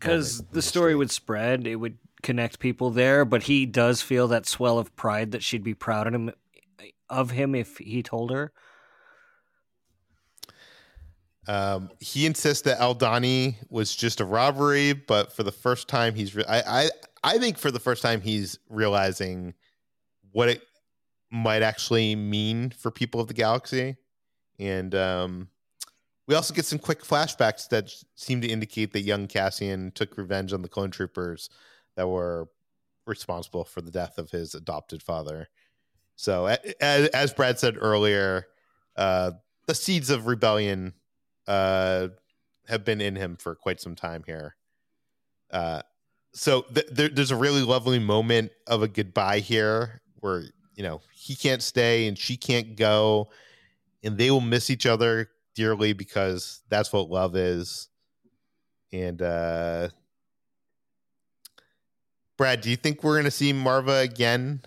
Because the story would spread, it would connect people there. But he does feel that swell of pride that she'd be proud of him, of him if he told her. Um, he insists that Aldhani was just a robbery, but for the first time, he's re- I, I I think for the first time he's realizing what it might actually mean for people of the galaxy, and um, we also get some quick flashbacks that seem to indicate that young Cassian took revenge on the clone troopers that were responsible for the death of his adopted father. So, as, as Brad said earlier, uh, the seeds of rebellion uh, have been in him for quite some time here. Uh, so th- there, there's a really lovely moment of a goodbye here where you know he can't stay and she can't go, and they will miss each other dearly because that's what love is. And uh, Brad, do you think we're going to see Maarva again?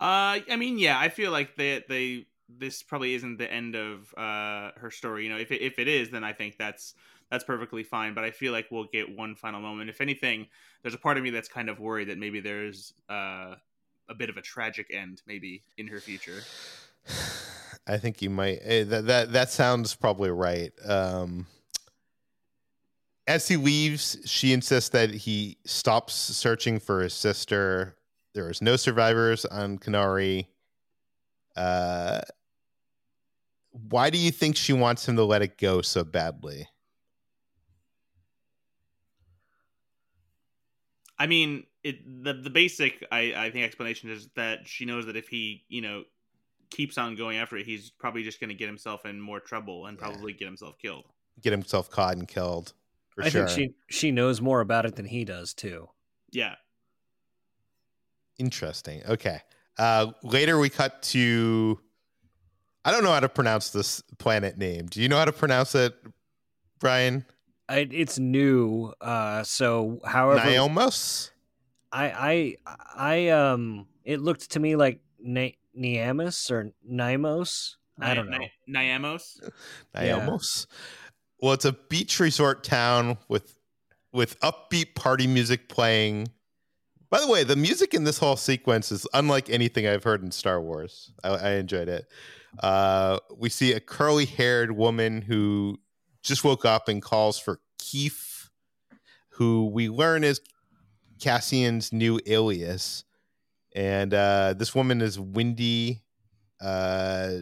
Uh, I mean, yeah, I feel like they they this probably isn't the end of uh her story. You know, if it, if it is, then I think that's that's perfectly fine. But I feel like we'll get one final moment. If anything, there's a part of me that's kind of worried that maybe there's uh, a bit of a tragic end, maybe in her future. I think you might. eh, That that that sounds probably right. Um, as he leaves, she insists that he stops searching for his sister. There is no survivors on Kenari. Uh, why do you think she wants him to let it go so badly? I mean, it the the basic I I think explanation is that she knows that if he you know keeps on going after it, he's probably just going to get himself in more trouble and Yeah. probably get himself killed. Get himself caught and killed. For I sure. think she she knows more about it than he does too. Yeah. Interesting. Okay. Uh, later, we cut to. I don't know how to pronounce this planet name. Do you know how to pronounce it, Bryan? I, it's new, uh, so however Niomos? I I I um it looked to me like Na- Niamus or Nimos. I Ni- don't know. Ni- Niamos. Yeah. Niomos. Well, it's a beach resort town with with upbeat party music playing. By the way, the music in this whole sequence is unlike anything I've heard in Star Wars. I, I enjoyed it. Uh, we see a curly haired woman who just woke up and calls for Keith, who we learn is Cassian's new alias. And uh, this woman is Wendy. Uh,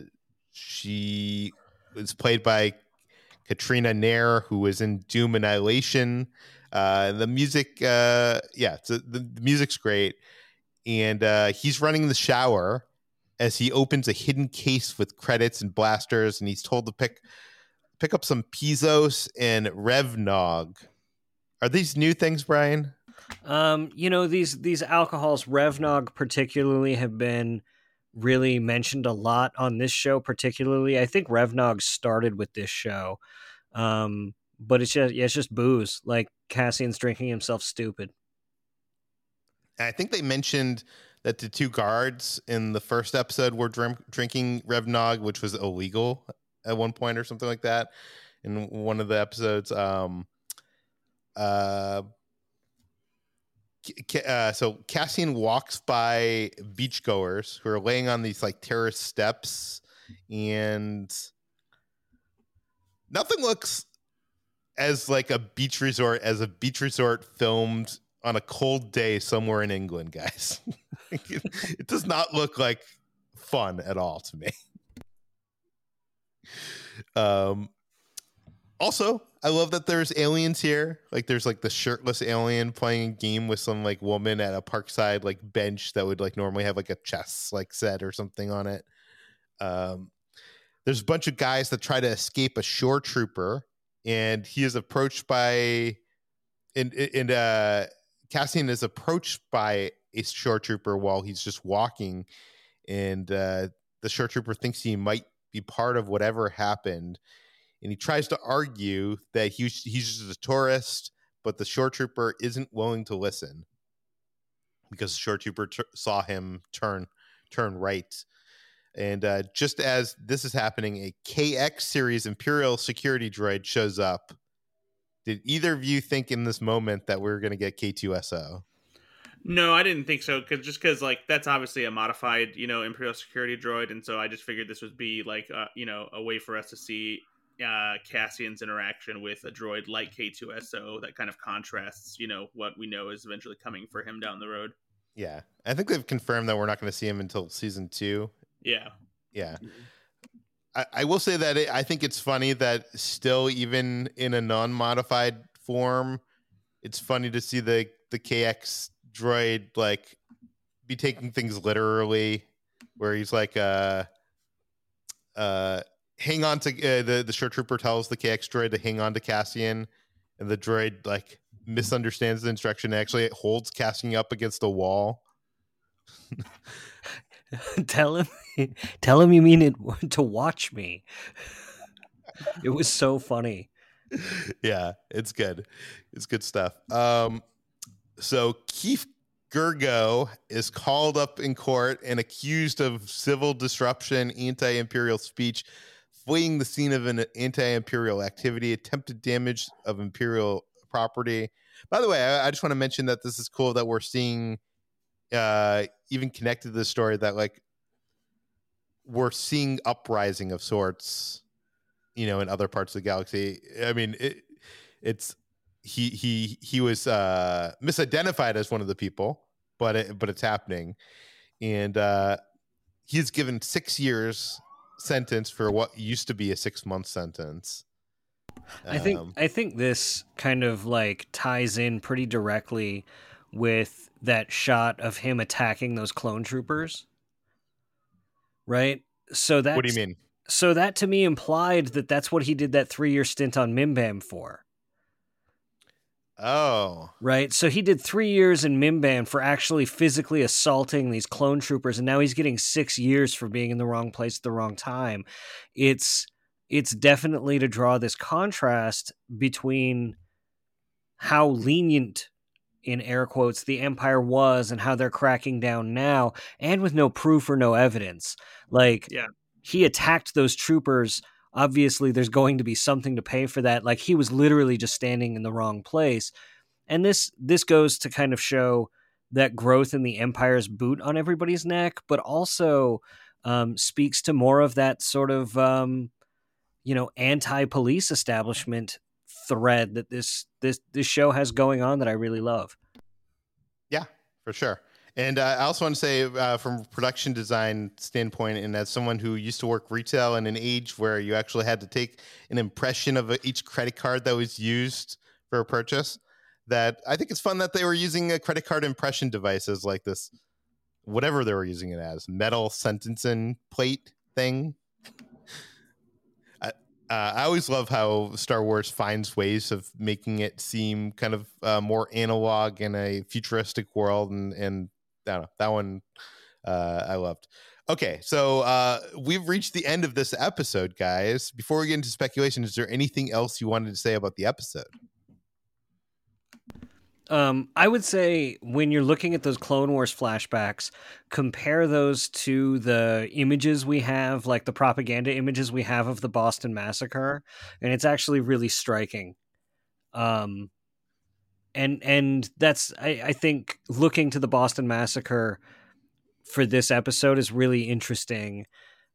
she was played by Katrina Nair, who was in Doom Annihilation. Uh, the music, uh, yeah, the, the music's great. And uh, he's running the shower as he opens a hidden case with credits and blasters, and he's told to pick pick up some Pizos and Revnog. Are these new things, Bryan? Um, you know these these alcohols, Revnog particularly, have been really mentioned a lot on this show. Particularly, I think Revnog started with this show, um, but it's just yeah, it's just booze. Like Cassian's drinking himself stupid. I think they mentioned that the two guards in the first episode were drink, drinking Revnog, which was illegal at one point or something like that. In one of the episodes, um, uh, uh, so Cassian walks by beachgoers who are laying on these like terrace steps, and nothing looks as like a beach resort as a beach resort filmed on a cold day somewhere in England, guys. it, it does not look like fun at all to me. Um also, I love that there's aliens here. Like there's like the shirtless alien playing a game with some like woman at a parkside like bench that would like normally have like a chess like set or something on it. Um there's a bunch of guys that try to escape a shore trooper and he is approached by and and uh Cassian is approached by a shore trooper while he's just walking and uh the shore trooper thinks he might be part of whatever happened and he tries to argue that he, he's just a tourist but the shore trooper isn't willing to listen because the shore trooper t- saw him turn turn right. And uh, just as this is happening, a KX series Imperial security droid shows up. Did either of you think in this moment that we are going to get K2SO? No, I didn't think so. Cause just because like that's obviously a modified, you know, Imperial security droid, and so I just figured this would be like, uh, you know, a way for us to see uh, Cassian's interaction with a droid like K2SO that kind of contrasts, you know, what we know is eventually coming for him down the road. Yeah, I think they've confirmed that we're not going to see him until season two. Yeah, yeah. I, I will say that it, I think it's funny that still, even in a non-modified form, it's funny to see the the KX droid like be taking things literally, where he's like, uh, uh, hang on to uh, the the shore trooper tells the KX droid to hang on to Cassian, and the droid like misunderstands the instruction. Actually, it holds Cassian up against the wall. tell him, tell him you mean it to watch me. It was so funny. Yeah, it's good. It's good stuff. Um, so Keith Girgo is called up in court and accused of civil disruption, anti-imperial speech, fleeing the scene of an anti-imperial activity, attempted damage of imperial property. By the way, I, I just want to mention that this is cool that we're seeing, uh, even connected to the story that like we're seeing uprising of sorts, you know, in other parts of the galaxy. I mean, it, it's he he he was uh, misidentified as one of the people, but it, but it's happening, and uh, he's given six years sentence for what used to be a six month sentence. I think um, I think this kind of like ties in pretty directly with that shot of him attacking those clone troopers. Right? So that What do you mean? So that to me implied that that's what he did that 3-year stint on Mimban for. Oh. Right. So he did three years in Mimban for actually physically assaulting these clone troopers, and now he's getting six years for being in the wrong place at the wrong time. It's it's definitely to draw this contrast between how lenient in air quotes the empire was and how they're cracking down now and with no proof or no evidence like yeah he attacked those troopers obviously there's going to be something to pay for that like he was literally just standing in the wrong place and this this goes to kind of show that growth in the empire's boot on everybody's neck but also um, speaks to more of that sort of um, you know anti-police establishment thread that this this this show has going on that I really love. Yeah, for sure. And uh, I also want to say, uh, from production design standpoint, and as someone who used to work retail in an age where you actually had to take an impression of each credit card that was used for a purchase, that I think it's fun that they were using a credit card impression devices like this, whatever they were using it as, metal sentencing plate thing. Uh, I always love how Star Wars finds ways of making it seem kind of uh, more analog in a futuristic world, and and Don't know that one uh, I loved. Okay, so uh, we've reached the end of this episode, guys. Before we get into speculation, is there anything else you wanted to say about the episode? Um, I would say when you're looking at those Clone Wars flashbacks, compare those to the images we have, like the propaganda images we have of the Boston Massacre, and it's actually really striking. Um, and and that's I, I think looking to the Boston Massacre for this episode is really interesting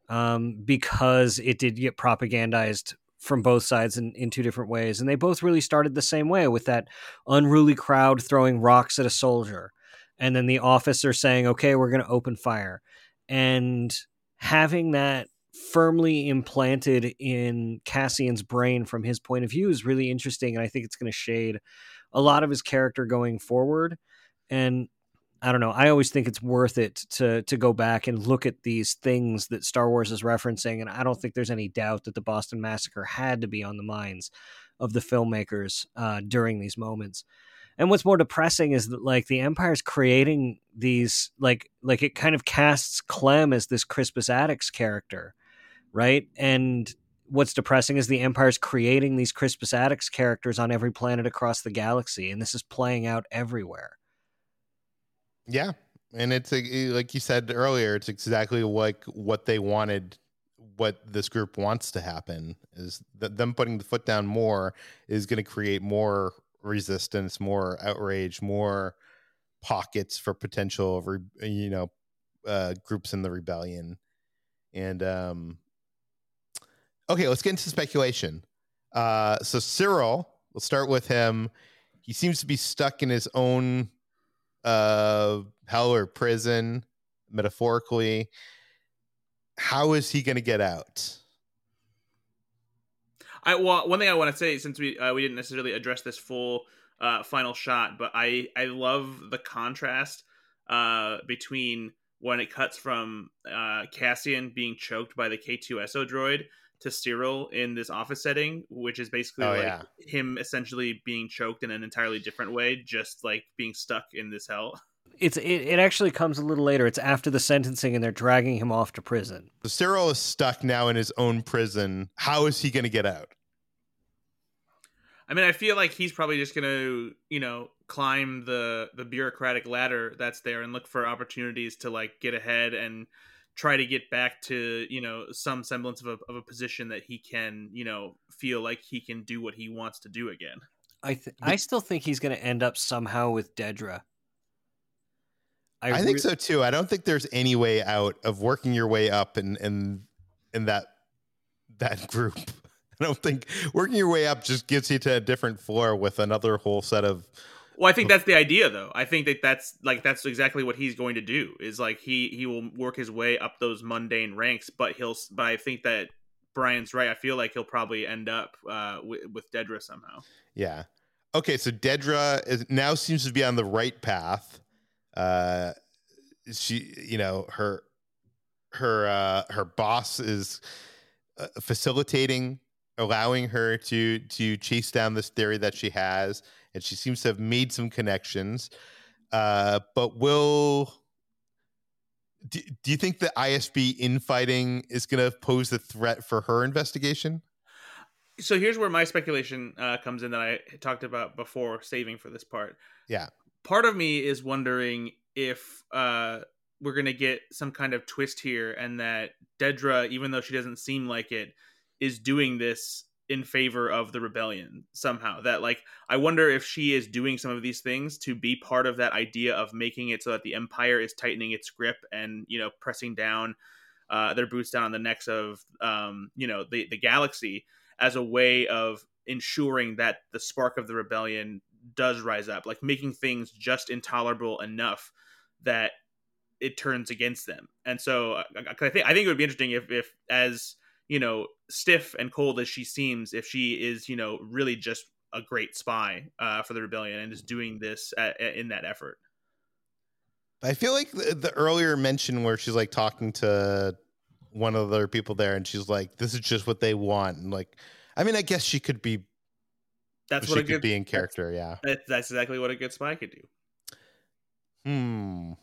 um, because it did get propagandized from both sides in, in two different ways. And they both really started the same way with that unruly crowd throwing rocks at a soldier. And then the officer saying, okay, we're going to open fire. And having that firmly implanted in Cassian's brain from his point of view is really interesting. And I think it's going to shade a lot of his character going forward. And I don't know. I always think it's worth it to to go back and look at these things that Star Wars is referencing, and I don't think there's any doubt that the Boston Massacre had to be on the minds of the filmmakers uh, during these moments. And what's more depressing is that like the Empire's creating these like like it kind of casts Clem as this Crispus Attucks character, right? And what's depressing is the Empire's creating these Crispus Attucks characters on every planet across the galaxy, and this is playing out everywhere Yeah, and it's like you said earlier, it's exactly like what they wanted. What this group wants to happen is that them putting the foot down more is going to create more resistance, more outrage, more pockets for potential, re, you know, uh, groups in the rebellion. And um, okay, let's get into speculation. Uh, so Syril, we'll start with him. He seems to be stuck in his own uh, hell or prison, metaphorically. How is he going to get out? I well, one thing I want to say since we uh, we didn't necessarily address this full uh, final shot, but I I love the contrast uh, between when it cuts from uh, Cassian being choked by the K2SO droid to Syril in this office setting, which is basically Oh, like yeah. him essentially being choked in an entirely different way, just like being stuck in this hell. It's it, it actually comes a little later. It's after the sentencing, and they're dragging him off to prison. So Syril is stuck now in his own prison. How is he going to get out? I mean, I feel like he's probably just gonna, you know, climb the the bureaucratic ladder that's there and look for opportunities to like get ahead and try to get back to you know some semblance of a of a position that he can you know feel like he can do what he wants to do again. I th- I still think he's going to end up somehow with Dedra. I, think re- so too. I don't think there's any way out of working your way up in in in that that group. I don't think working your way up just gets you to a different floor with another whole set of Well, I think that's the idea, though. I think that that's like that's exactly what he's going to do. Is like he he will work his way up those mundane ranks, but he'll. But I think that Bryan's right. I feel like he'll probably end up uh, with, with Dedra somehow. yeah. Okay, so Dedra is now seems to be on the right path. Uh she you know, her her uh her boss is uh, facilitating allowing her to to chase down this theory that she has and she seems to have made some connections uh but will do, do you think the isb infighting is going to pose a threat for her investigation So here's where my speculation uh, comes in that I talked about before, saving for this part. Yeah. Part of me is wondering if uh, we're gonna get some kind of twist here, and that Dedra, even though she doesn't seem like it, is doing this in favor of the rebellion somehow. That like I wonder if she is doing some of these things to be part of that idea of making it so that the empire is tightening its grip and you know pressing down uh, their boots down on the necks of um, you know the the galaxy as a way of ensuring that the spark of the rebellion does rise up, like making things just intolerable enough that it turns against them. And so uh, I think I think it would be interesting if if as you know stiff and cold as she seems, if she is you know really just a great spy uh, for the rebellion and is doing this at, in that effort. I feel like the, the earlier mention where she's like talking to one of the other people there, and she's like, "This is just what they want." And like, I mean, I guess she could be. That's she what a could good be in character. Yeah. That's, that's exactly what a good spy could do. Hmm.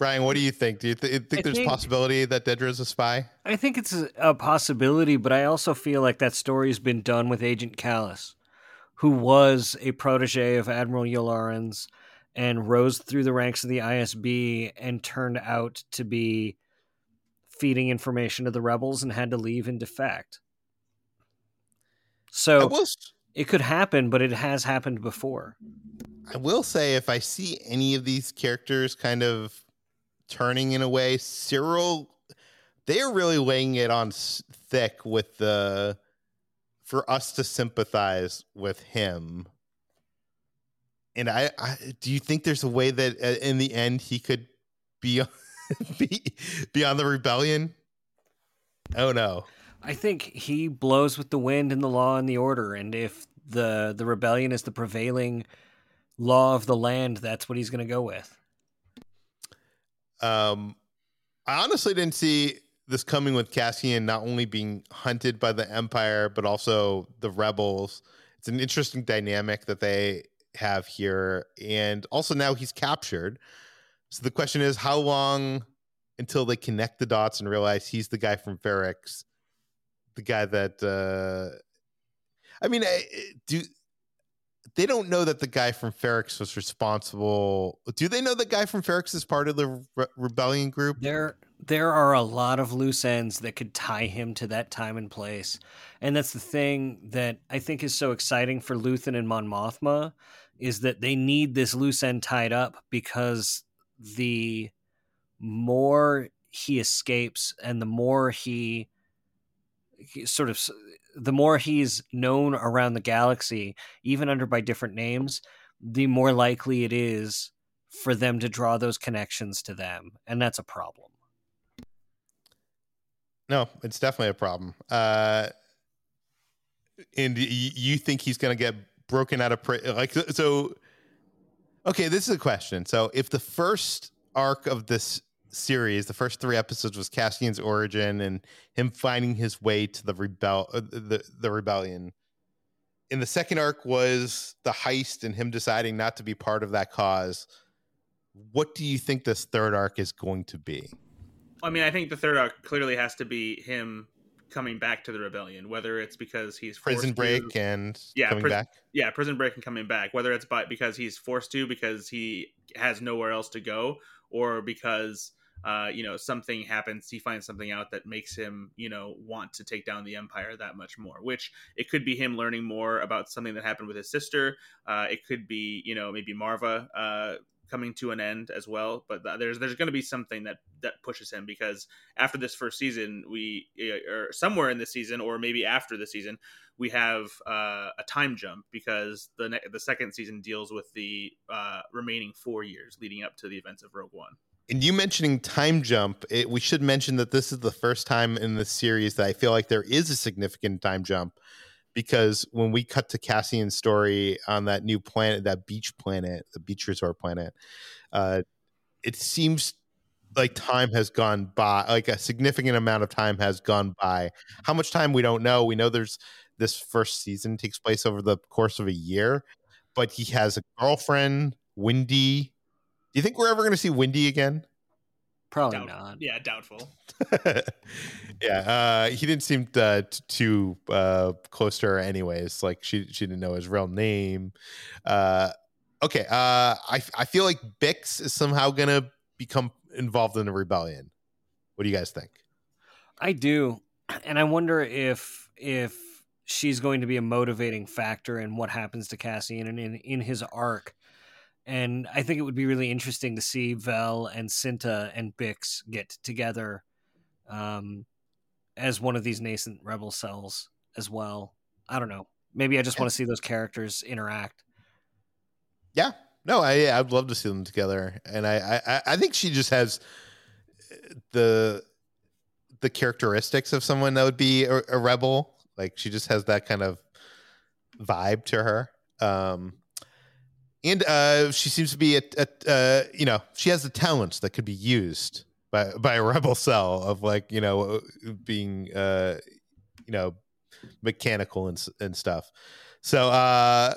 Bryan, what do you think? Do you th- think I there's think- possibility that Dedra is a spy? I think it's a, a possibility, but I also feel like that story's been done with Agent Kallus, who was a protege of Admiral Yularen's and rose through the ranks of the ISB and turned out to be feeding information to the rebels and had to leave and defect. So will. it could happen, but it has happened before. I will say, if I see any of these characters kind of turning in a way, Syril, they are really laying it on thick with the for us to sympathize with him. And I, I do you think there's a way that uh, in the end he could be be, be on the rebellion? Oh no. I think he blows with the wind and the law and the order, and if the the rebellion is the prevailing law of the land, that's what he's going to go with. Um, I honestly didn't see this coming with Cassian not only being hunted by the Empire, but also the rebels. It's an interesting dynamic that they have here. And also now he's captured. So the question is how long until they connect the dots and realize he's the guy from Ferrix, the guy that, uh, I mean, I- do they don't know that the guy from Ferrix was responsible. Do they know the guy from Ferrix is part of the re- rebellion group? There there are a lot of loose ends that could tie him to that time and place. And that's the thing that I think is so exciting for Luthen and Mon Mothma is that they need this loose end tied up because the more he escapes and the more he sort of the more he's known around the galaxy even under by different names the more likely it is for them to draw those connections to them and that's a problem no, it's definitely a problem. Uh, and y- you think he's going to get broken out of prison? Like so? Okay, this is a question. So, if the first arc of this series, the first three episodes was Cassian's origin and him finding his way to the rebel, uh, the the rebellion. In the second arc was the heist and him deciding not to be part of that cause. What do you think this third arc is going to be? I mean, I think the third arc clearly has to be him coming back to the rebellion, whether it's because he's prison break to, and yeah, coming back. Yeah, prison break and coming back. Whether it's by because he's forced to because he has nowhere else to go, or because uh, you know something happens, he finds something out that makes him you know want to take down the empire that much more. Which it could be him learning more about something that happened with his sister. Uh, it could be you know maybe Maarva uh, coming to an end as well. But there's there's going to be something that that pushes him because after this first season, we eh, or somewhere in the season, or maybe after the season, we have uh, a time jump because the ne- the second season deals with the uh, remaining four years leading up to the events of Rogue One. And you mentioning time jump, it, we should mention that this is the first time in the series that I feel like there is a significant time jump because when we cut to Cassian's story on that new planet, that beach planet, the beach resort planet, uh, it seems like time has gone by, like a significant amount of time has gone by. How much time we don't know. We know there's this first season takes place over the course of a year, but he has a girlfriend, Wendy. Do you think we're ever going to see Wendy again? Probably Doubt- not. Yeah, doubtful. yeah, uh, he didn't seem uh, t- too uh, close to her, anyways. Like she she didn't know his real name. Uh, okay, uh, I I feel like Bix is somehow gonna become involved in the rebellion. What do you guys think? I do, and I wonder if if she's going to be a motivating factor in what happens to Cassian and in in his arc. And I think it would be really interesting to see Vel and Cinta and Bix get together um, as one of these nascent rebel cells as well. I don't know. Maybe I just want to see those characters interact. Yeah, no, I I'd love to see them together, and I I, I think she just has the the characteristics of someone that would be a, a rebel. Like she just has that kind of vibe to her. Um, and uh, she seems to be a, a uh, you know she has the talents that could be used by by a rebel cell of like you know being uh, you know mechanical and and stuff. So uh,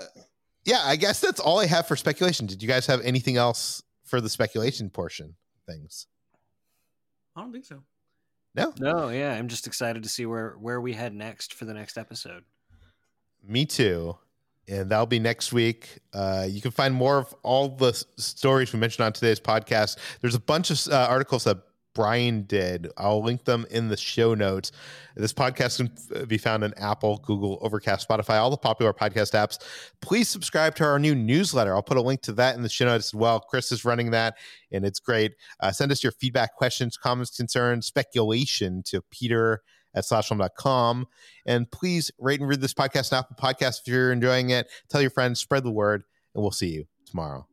yeah, I guess that's all I have for speculation. Did you guys have anything else for the speculation portion? Things. I don't think so. No, No, yeah, I'm just excited to see where where we head next for the next episode. Me too. And that'll be next week. Uh, you can find more of all the s- stories we mentioned on today's podcast. There's a bunch of uh, articles that Bryan did. I'll link them in the show notes. This podcast can be found on Apple, Google, Overcast, Spotify, all the popular podcast apps. Please subscribe to our new newsletter. I'll put a link to that in the show notes as well. Chris is running that, and it's great. Uh, send us your feedback, questions, comments, concerns, speculation to Peter at slashfilm.com. And please rate and read this podcast on Apple Podcasts if you're enjoying it. Tell your friends, spread the word, and we'll see you tomorrow.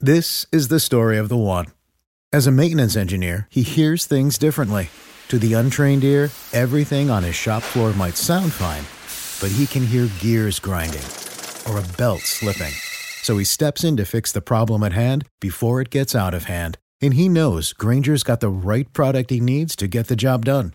This is the story of the one. As a maintenance engineer, he hears things differently. To the untrained ear, everything on his shop floor might sound fine, but he can hear gears grinding or a belt slipping. So he steps in to fix the problem at hand before it gets out of hand. And he knows Grainger's got the right product he needs to get the job done,